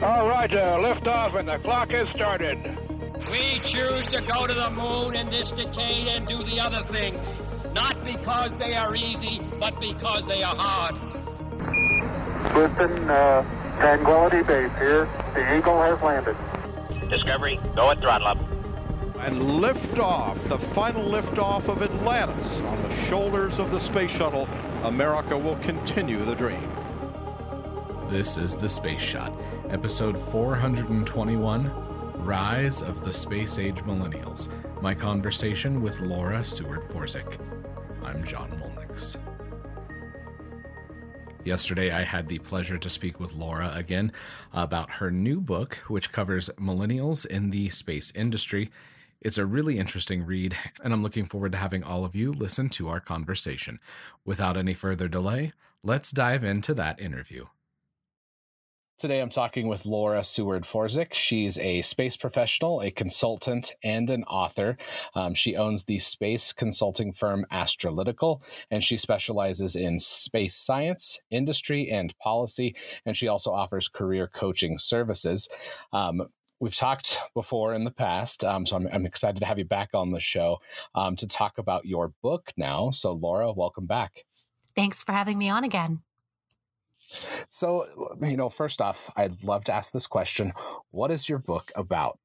All right, uh, lift off and the clock has started. We choose to go to the moon in this decade and do the other things, not because they are easy, but because they are hard. Houston, uh, Tranquility Base here. The Eagle has landed. Discovery, go at throttle up. And lift off, the final lift off of Atlantis on the shoulders of the space shuttle. America will continue the dream. This is The Space Shot, episode 421 Rise of the Space Age Millennials. My conversation with Laura Seward Forczyk. I'm John Mulnix. Yesterday, I had the pleasure to speak with Laura again about her new book, which covers millennials in the space industry. It's a really interesting read, and I'm looking forward to having all of you listen to our conversation. Without any further delay, let's dive into that interview. Today, I'm talking with Laura Seward Forczyk. She's a space professional, a consultant, and an author. Um, she owns the space consulting firm Astralytical, and she specializes in space science, industry, and policy. And she also offers career coaching services. Um, we've talked before in the past, um, so I'm, I'm, excited to have you back on the show um, to talk about your book now. So, Laura, welcome back. Thanks for having me on again. So, you know, first off, I'd love to ask this question What is your book about?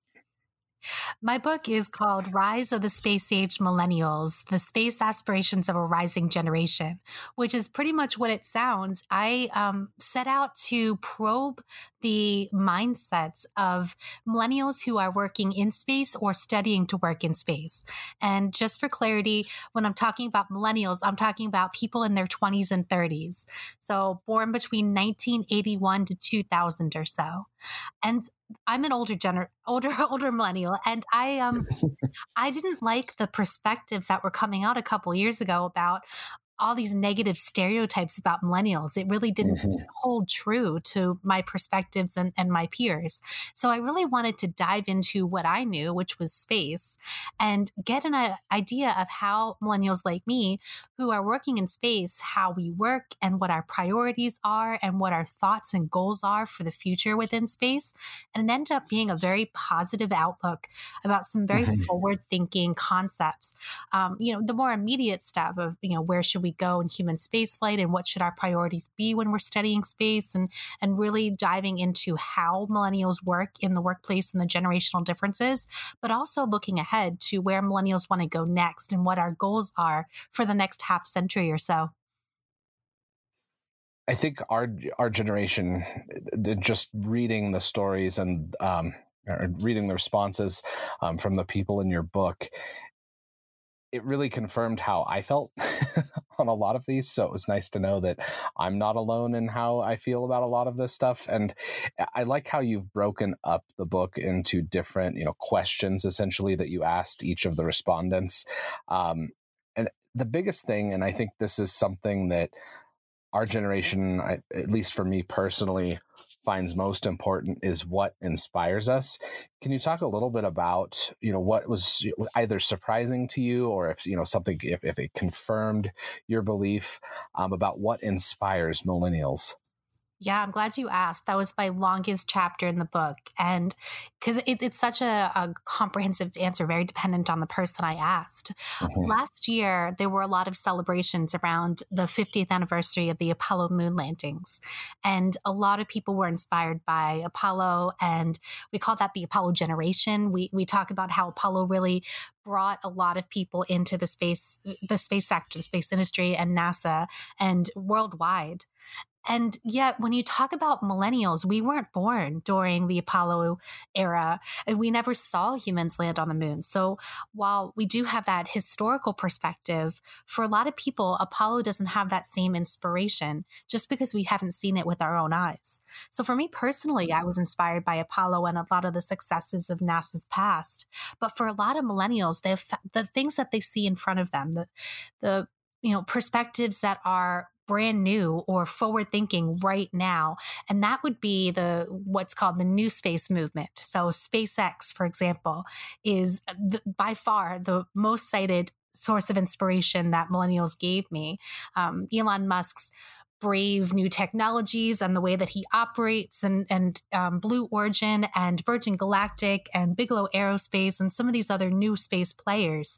My book is called Rise of the Space Age Millennials The Space Aspirations of a Rising Generation, which is pretty much what it sounds. I um, set out to probe the mindsets of millennials who are working in space or studying to work in space. And just for clarity, when I'm talking about millennials, I'm talking about people in their 20s and 30s. So born between 1981 to 2000 or so. And I'm an older gener older older millennial and I um I didn't like the perspectives that were coming out a couple years ago about all these negative stereotypes about millennials. It really didn't mm-hmm. hold true to my perspectives and, and my peers. So I really wanted to dive into what I knew, which was space, and get an uh, idea of how millennials like me, who are working in space, how we work and what our priorities are and what our thoughts and goals are for the future within space. And it ended up being a very positive outlook about some very mm-hmm. forward thinking concepts. Um, you know, the more immediate stuff of, you know, where should we go in human spaceflight and what should our priorities be when we're studying space and and really diving into how millennials work in the workplace and the generational differences, but also looking ahead to where millennials want to go next and what our goals are for the next half century or so. I think our our generation, just reading the stories and um, reading the responses um, from the people in your book, it really confirmed how I felt on a lot of these. So it was nice to know that I'm not alone in how I feel about a lot of this stuff. And I like how you've broken up the book into different, you know, questions essentially that you asked each of the respondents. Um, and the biggest thing, and I think this is something that our generation, at least for me personally, finds most important is what inspires us. Can you talk a little bit about, you know, what was either surprising to you or if, you know, something, if, if it confirmed your belief um, about what inspires millennials? Yeah, I'm glad you asked. That was my longest chapter in the book. And because it, it's such a, a, comprehensive answer, very dependent on the person I asked. Mm-hmm. Last year, there were a lot of celebrations around the 50th anniversary of the Apollo moon landings. And a lot of people were inspired by Apollo. And we call that the Apollo generation. We, we talk about how Apollo really brought a lot of people into the space the space sector the space industry and nasa and worldwide and yet, when you talk about millennials, we weren't born during the Apollo era. And we never saw humans land on the moon. So, while we do have that historical perspective, for a lot of people, Apollo doesn't have that same inspiration just because we haven't seen it with our own eyes. So, for me personally, I was inspired by Apollo and a lot of the successes of NASA's past. But for a lot of millennials, they the things that they see in front of them, the, the you know perspectives that are brand new or forward thinking right now and that would be the what's called the new space movement. So spacex for example is the, by far the most cited source of inspiration that millennials gave me. Um, elon musk's brave new technologies and the way that he operates and and um, Blue Origin and Virgin Galactic and Bigelow Aerospace and some of these other new space players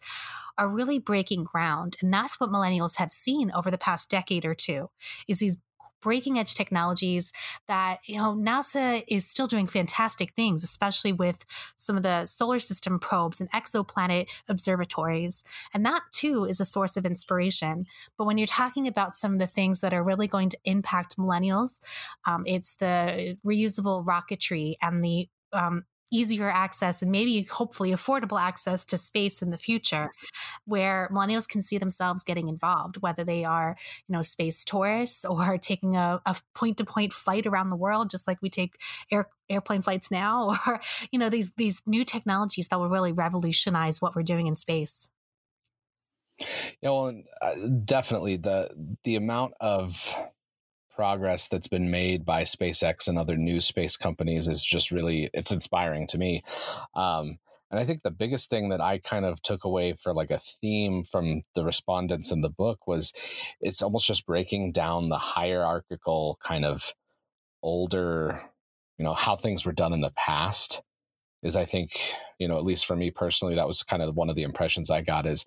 are really breaking ground. And that's what millennials have seen over the past decade or two is these breaking edge technologies that, you know, NASA is still doing fantastic things, especially with some of the solar system probes and exoplanet observatories. And that too is a source of inspiration. But when you're talking about some of the things that are really going to impact millennials, um, it's the reusable rocketry and the um, easier access and maybe hopefully affordable access to space in the future where millennials can see themselves getting involved whether they are you know space tourists or taking a, a point-to-point flight around the world just like we take air, airplane flights now or you know these these new technologies that will really revolutionize what we're doing in space. Yeah well uh, definitely the the amount of progress that's been made by SpaceX and other new space companies is just really it's inspiring to me. Um, and I think the biggest thing that I kind of took away for like a theme from the respondents in the book was it's almost just breaking down the hierarchical kind of older, you know, how things were done in the past is I think, you know, at least for me personally, that was kind of one of the impressions I got is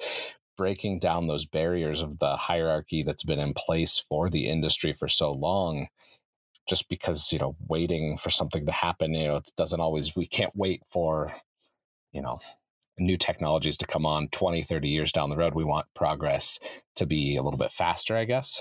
breaking down those barriers of the hierarchy that's been in place for the industry for so long just because you know waiting for something to happen you know it doesn't always we can't wait for you know new technologies to come on 20 30 years down the road. We want progress to be a little bit faster i guess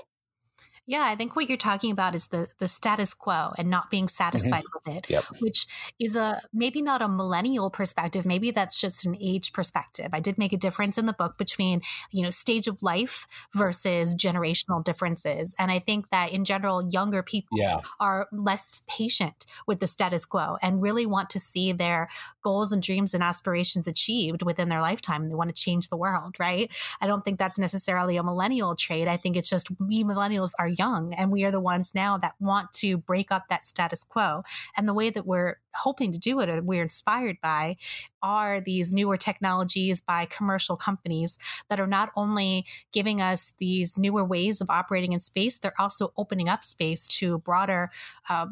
yeah, I think what you're talking about is the the status quo and not being satisfied mm-hmm. with it, yep. which is a maybe not a millennial perspective, maybe that's just an age perspective. I did make a difference in the book between, you know, stage of life versus generational differences. And I think that in general younger people yeah. are less patient with the status quo and really want to see their goals and dreams and aspirations achieved within their lifetime and they want to change the world, right? I don't think that's necessarily a millennial trait. I think it's just we millennials are young and we are the ones now that want to break up that status quo. And the way that we're hoping to do it or we're inspired by are these newer technologies by commercial companies that are not only giving us these newer ways of operating in space, they're also opening up space to broader, uh,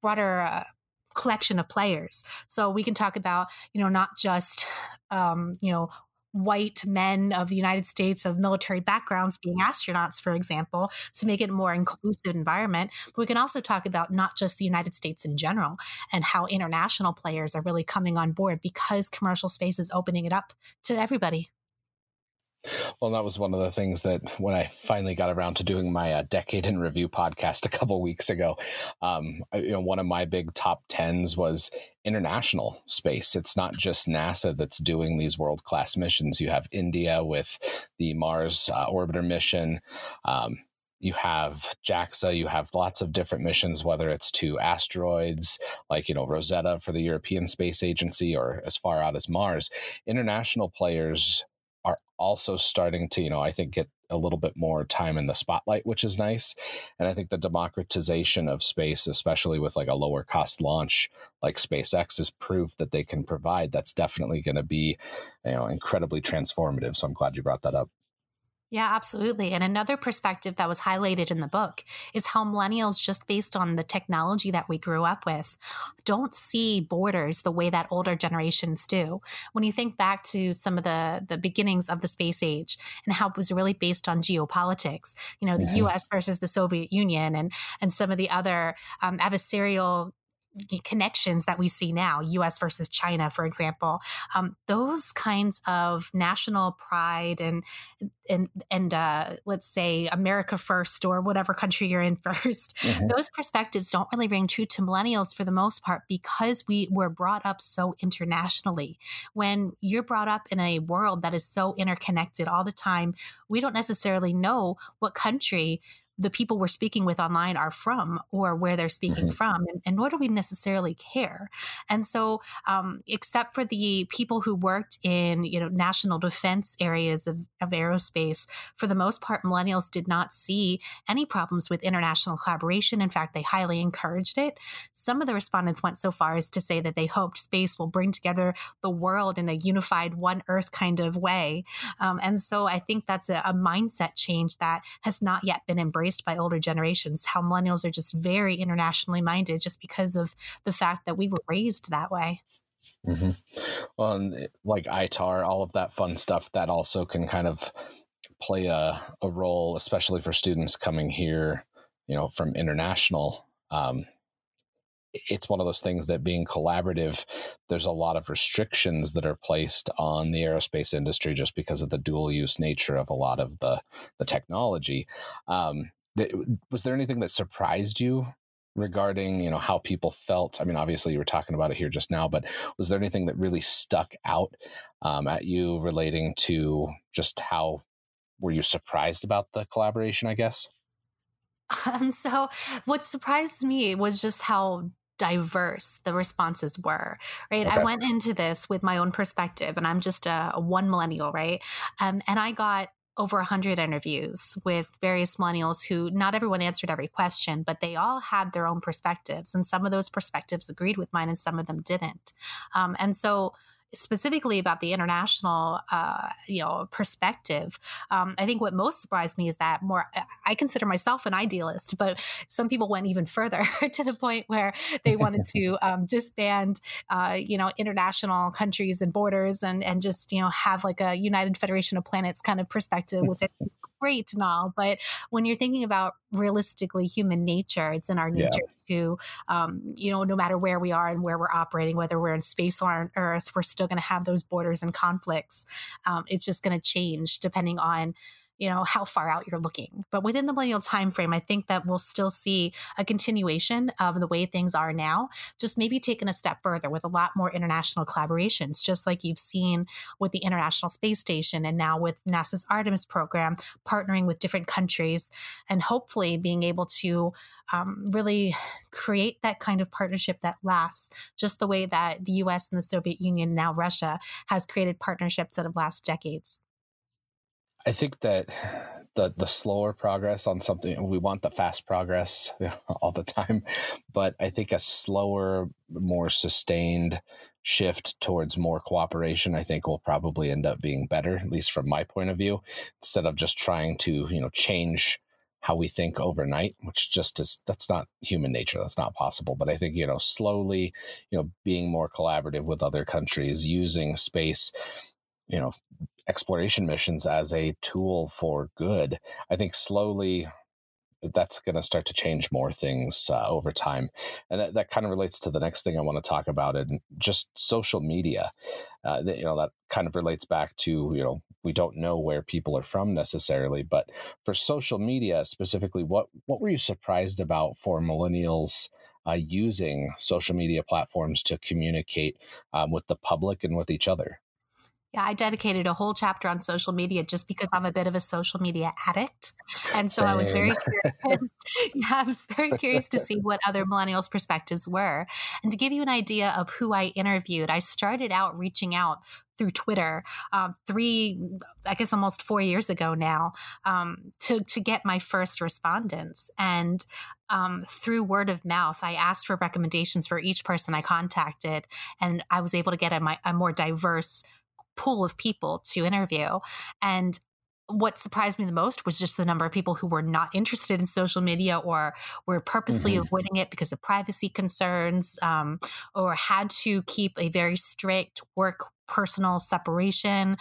broader. Uh, collection of players. So we can talk about, you know, not just, um, you know, white men of the United States of military backgrounds being astronauts, for example, to make it a more inclusive environment. But we can also talk about not just the United States in general and how international players are really coming on board because commercial space is opening it up to everybody. Well, that was one of the things that when I finally got around to doing my uh, decade in review podcast a couple weeks ago, um, I, you know, one of my big top tens was international space. It's not just NASA that's doing these world class missions. You have India with the Mars uh, orbiter mission. Um, you have JAXA, you have lots of different missions, whether it's to asteroids like, you know, Rosetta for the European Space Agency or as far out as Mars. International players are also starting to, you know, I think get a little bit more time in the spotlight, which is nice. And I think the democratization of space, especially with like a lower cost launch like SpaceX, is proof that they can provide. That's definitely going to be, you know, incredibly transformative. So I'm glad you brought that up. Yeah, absolutely. And another perspective that was highlighted in the book is how millennials, just based on the technology that we grew up with, don't see borders the way that older generations do. When you think back to some of the, the beginnings of the space age and how it was really based on geopolitics, you know, the mm-hmm. US versus the Soviet Union and, and some of the other um, adversarial connections that we see now, US versus China, for example, um, those kinds of national pride and and and uh, let's say America first or whatever country you're in 1st mm-hmm. those perspectives don't really ring true to millennials for the most part because we were brought up so internationally. When you're brought up in a world that is so interconnected all the time, we don't necessarily know what country the people we're speaking with online are from or where they're speaking mm-hmm. from, and, and, nor do we necessarily care. And so, um, except for the people who worked in you know national defense areas of, of aerospace, for the most part, millennials did not see any problems with international collaboration. In fact, they highly encouraged it. Some of the respondents went so far as to say that they hoped space will bring together the world in a unified one Earth kind of way. Um, and so, I think that's a, a mindset change that has not yet been embraced embraced by older generations. How millennials are just very internationally minded, just because of the fact that we were raised that way. Mm-hmm. Well, and eh, like ITAR, all of that fun stuff that also can kind of play a, a role, especially for students coming here, you know, from international. Um, it's one of those things that being collaborative, there's a lot of restrictions that are placed on the aerospace industry just because of the dual use nature of a lot of the the technology. Um, was there anything that surprised you regarding you know how people felt? I mean obviously you were talking about it here just now but was there anything that really stuck out um, at you relating to just how were you surprised about the collaboration i guess? Um, so what surprised me was just how diverse the responses were right? Okay. i went into this with my own perspective and i'm just a, a one millennial right? Um, and i got over 100 interviews with various millennials who not everyone answered every question, but they all had their own perspectives. And some of those perspectives agreed with mine and some of them didn't. Um, and so specifically about the international uh, you know perspective um, i think what most surprised me is that more i consider myself an idealist but some people went even further to the point where they wanted to um, disband uh, you know international countries and borders and and just you know have like a united federation of planets kind of perspective which is great and all but when you're thinking about realistically human nature it's in our nature yeah. to um, you know no matter where we are and where we're operating whether we're in space or on earth we're still going to have those borders and conflicts um, it's just going to change depending on you know how far out you're looking. But within the millennial time frame i think that we'll still see a continuation of the way things are now just maybe taken a step further with a lot more international collaborations just like you've seen with the international space station and now with nasa's artemis program partnering with different countries and hopefully being able to um, really create that kind of partnership that lasts just the way that the us and the soviet union now russia has created partnerships that have lasted decades I think that the the slower progress on something we want the fast progress all the time, but I think a slower, more sustained shift towards more cooperation I think will probably end up being better at least from my point of view instead of just trying to, you know, change how we think overnight, which just is that's not human nature. That's not possible. But I think, you know, slowly, you know, being more collaborative with other countries, using space, you know, exploration missions as a tool for good. I think slowly that's going to start to change more things uh, over time. And that, that kind of relates to the next thing I want to talk about and just social media. Uh, that, you know, that kind of relates back to, you know, we don't know where people are from necessarily, but for social media specifically, what, what were you surprised about for millennials uh, using social media platforms to communicate um, with the public and with each other? Yeah, I dedicated a whole chapter on social media just because I'm a bit of a social media addict. And so Same. I was very curious. yeah, I was very curious to see what other millennials' perspectives were. And to give you an idea of who I interviewed, I started out reaching out through Twitter um, three, I guess almost four years ago now, um, to to get my first respondents. And um, through word of mouth, I asked for recommendations for each person I contacted, and I was able to get a, a more diverse pool of people to interview. And what surprised me the most was just the number of people who were not interested in social media or were purposely mm-hmm. avoiding it because of privacy concerns um, or had to keep a very strict work personal separation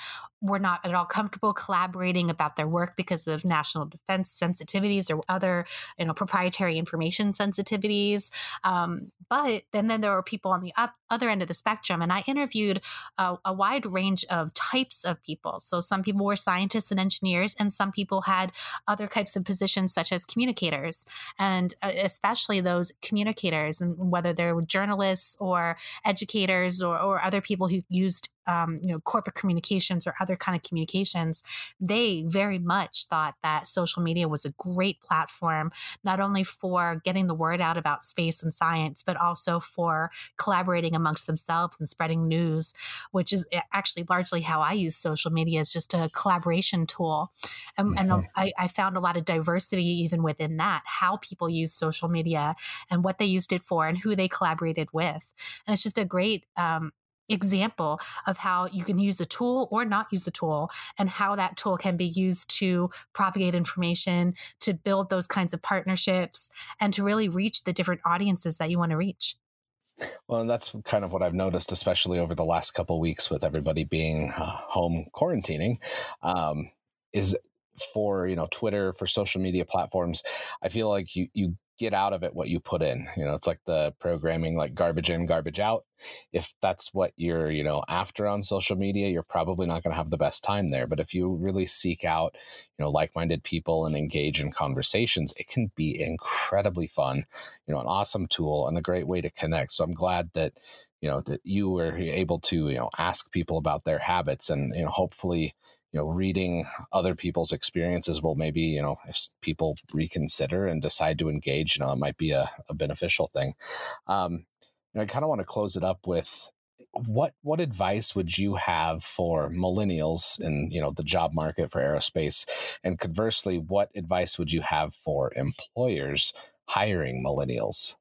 were not at all comfortable collaborating about their work because of national defense sensitivities or other you know proprietary information sensitivities. Um, but then then there were people on the up, other end of the spectrum and i interviewed a, a wide range of types of people. So some people were scientists and engineers and some people had other types of positions such as communicators. And uh, especially those communicators and whether they're journalists or educators or, or other people who used um, you know corporate communications or other kind of communications they very much thought that social media was a great platform not only for getting the word out about space and science but also for collaborating amongst themselves and spreading news which is eh, actually largely how i use social media as just a collaboration tool and, mm-hmm. and I, I found a lot of diversity even within that how people use social media and what they used it for and who they collaborated with and it's just a great um, example of how you can use the tool or not use the tool and how that tool can be used to propagate information to build those kinds of partnerships and to really reach the different audiences that you want to reach well, and that's kind of what I've noticed, especially over the last couple weeks with everybody being uh, home quarantining, um, is for you know Twitter for social media platforms. I feel like you you get out of it what you put in. You know, it's like the programming, like garbage in, garbage out if that's what you're you know after on social media you're probably not going to have the best time there but if you really seek out you know like-minded people and engage in conversations it can be incredibly fun you know an awesome tool and a great way to connect so i'm glad that you know that you were able to you know ask people about their habits and you know hopefully you know reading other people's experiences will maybe you know if people reconsider and decide to engage you know it might be a, a beneficial thing. Um, and I kind of want to close it up with what what advice would you have for millennials in you know the job market for aerospace? And conversely what advice would you have for employers hiring millennials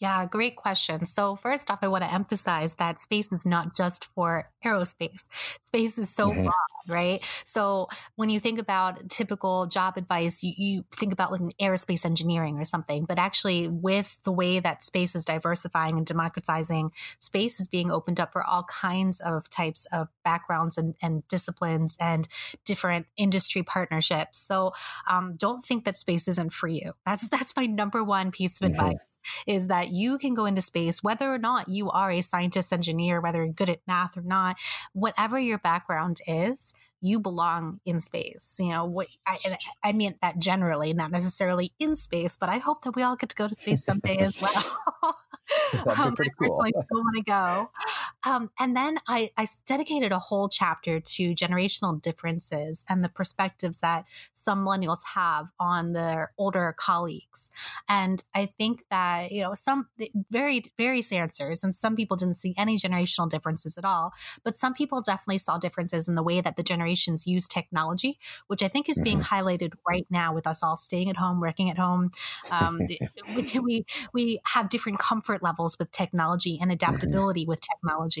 yeah, great question. So, first off, I want to emphasize that space is not just for aerospace. Space is so mm-hmm. broad, right? So, when you think about typical job advice, you, you think about like an aerospace engineering or something. But actually, with the way that space is diversifying and democratizing, space is being opened up for all kinds of types of backgrounds and, and disciplines and different industry partnerships. So, um, don't think that space isn't for you. That's that's my number one piece of mm-hmm. advice is that you can go into space, whether or not you are a scientist, engineer, whether you're good at math or not, whatever your background is, you belong in space. You know, what I, I mean that generally, not necessarily in space, but I hope that we all get to go to space someday as well. um, pretty cool. I still want to go. Um, and then I, I dedicated a whole chapter to generational differences and the perspectives that some millennials have on their older colleagues. And I think that, you know, some very, various answers, and some people didn't see any generational differences at all, but some people definitely saw differences in the way that the generations use technology, which I think is being mm-hmm. highlighted right now with us all staying at home, working at home. Um, we, we, we have different comfort levels with technology and mm-hmm. adaptability mm-hmm. with technology.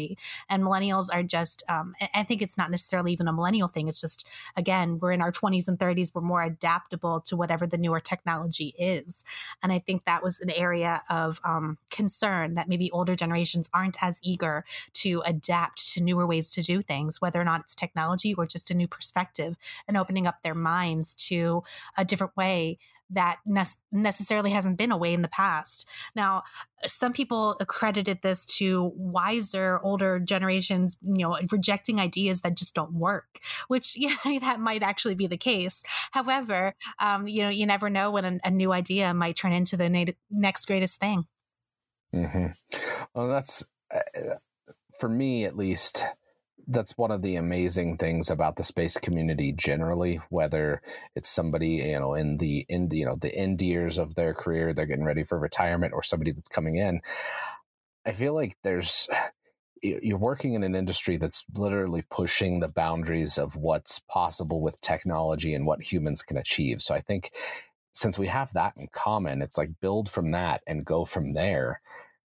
And millennials are just, um, I think it's not necessarily even a millennial thing. It's just, again, we're in our 20s and 30s. We're more adaptable to whatever the newer technology is. And I think that was an area of um, concern that maybe older generations aren't as eager to adapt to newer ways to do things, whether or not it's technology or just a new perspective and opening up their minds to a different way that ne- necessarily hasn't been a way in the past. Now, some people accredited this to wiser older generations, you know, rejecting ideas that just don't work, which yeah, that might actually be the case. However, um, you know, you never know when a, a, new idea might turn into the next greatest thing. Mm-hmm. Well, that's uh, for me at least that's one of the amazing things about the space community generally whether it's somebody you know in the in you know the end years of their career they're getting ready for retirement or somebody that's coming in i feel like there's you're working in an industry that's literally pushing the boundaries of what's possible with technology and what humans can achieve. So i think since we have that in common it's like build from that and go from there.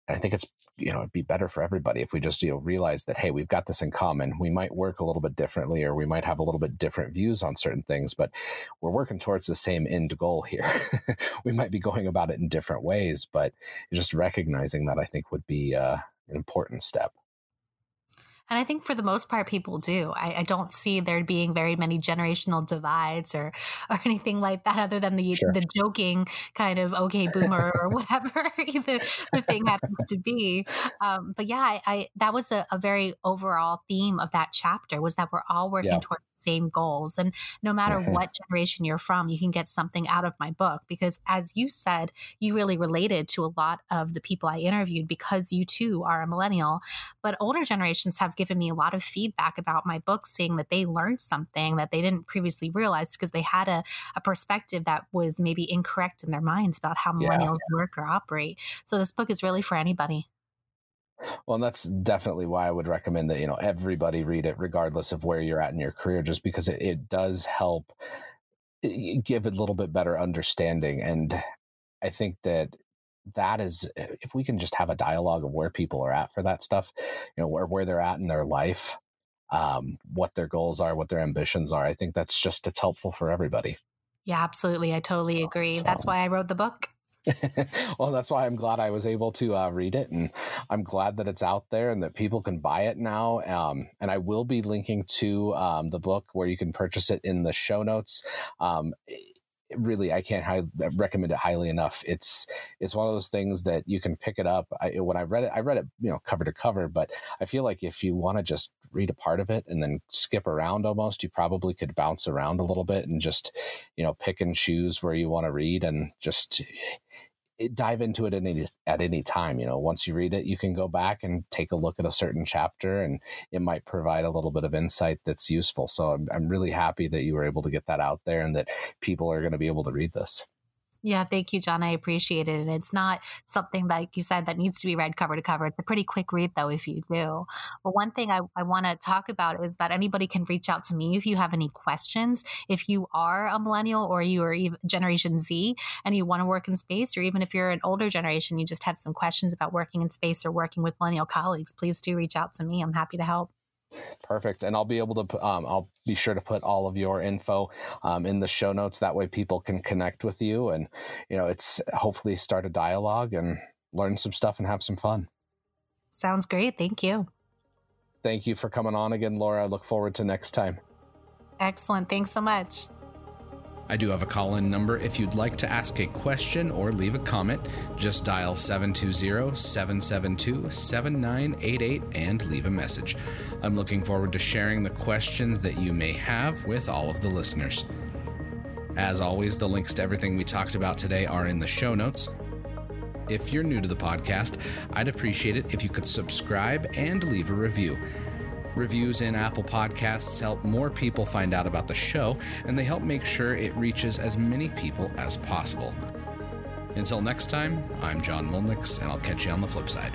And i think it's you know it'd be better for everybody if we just you know realize that hey we've got this in common. We might work a little bit differently or we might have a little bit different views on certain things but we're working towards the same end goal here. We might be going about it in different ways but just recognizing that i think would be uh, an important step and I think for the most part, people do. I, I, don't see there being very many generational divides or or anything like that, other than the sure. the joking kind of okay boomer or whatever the, the thing happens to be. Um, but yeah, I, I, that was a, a, very overall theme of that chapter was that we're all working yeah. towards same goals. And no matter mm-hmm. what generation you're from, you can get something out of my book because, as you said, you really related to a lot of the people I interviewed because you too are a millennial. But older generations have given me a lot of feedback about my book, saying that they learned something that they didn't previously realize because they had a, a perspective that was maybe incorrect in their minds about how millennials yeah. work or operate. So, this book is really for anybody. Well, and that's definitely why I would recommend that, you know, everybody read it, regardless of where you're at in your career, just because it, it does help give a little bit better understanding. And I think that that is if we can just have a dialogue of where people are at for that stuff you know where, where they're at in their life um, what their goals are what their ambitions are i think that's just it's helpful for everybody. Yeah absolutely i totally agree. so, that's why i wrote the book well, that's why I'm glad I was able to uh, read it, and I'm glad that it's out there and that people can buy it now. Um, and I will be linking to um, the book where you can purchase it in the show notes. Um, really i can't high, recommend it highly enough it's it's one of those things that you can pick it up I, when i read it i read it you know cover to cover but i feel like if you want to just read a part of it and then skip around almost you probably could bounce around a little bit and just you know pick and choose where you want to read and just dive into it at any, at any time. You know, once you read it, you can go back and take a look at a certain chapter, and it might provide a little bit of insight that's useful. So I'm, I'm really happy that you were able to get that out there and that people are going to be able to read this. Yeah, thank you, John. I appreciate it. And it's not something like you said that needs to be read cover to cover. It's a pretty quick read, though, if you do. But one thing I, I want to talk about is that anybody can reach out to me if you have any questions. If you are a millennial or you are Generation Z and you want to work in space, or even if you're an older generation, you just have some questions about working in space or working with millennial colleagues, please do reach out to me. I'm happy to help. Perfect. And I'll be able to, um, I'll be sure to put all of your info um, in the show notes. That way people can connect with you and, you know, it's hopefully start a dialogue and learn some stuff and have some fun. Sounds great. Thank you. Thank you for coming on again, Laura. I look forward to next time. Excellent. Thanks so much. I do have a call in number. If you'd like to ask a question or leave a comment, just dial 720 772 7988 and leave a message. I'm looking forward to sharing the questions that you may have with all of the listeners. As always, the links to everything we talked about today are in the show notes. If you're new to the podcast, I'd appreciate it if you could subscribe and leave a review. Reviews in Apple Podcasts help more people find out about the show, and they help make sure it reaches as many people as possible. Until next time, I'm John Mulnix, and I'll catch you on the flip side.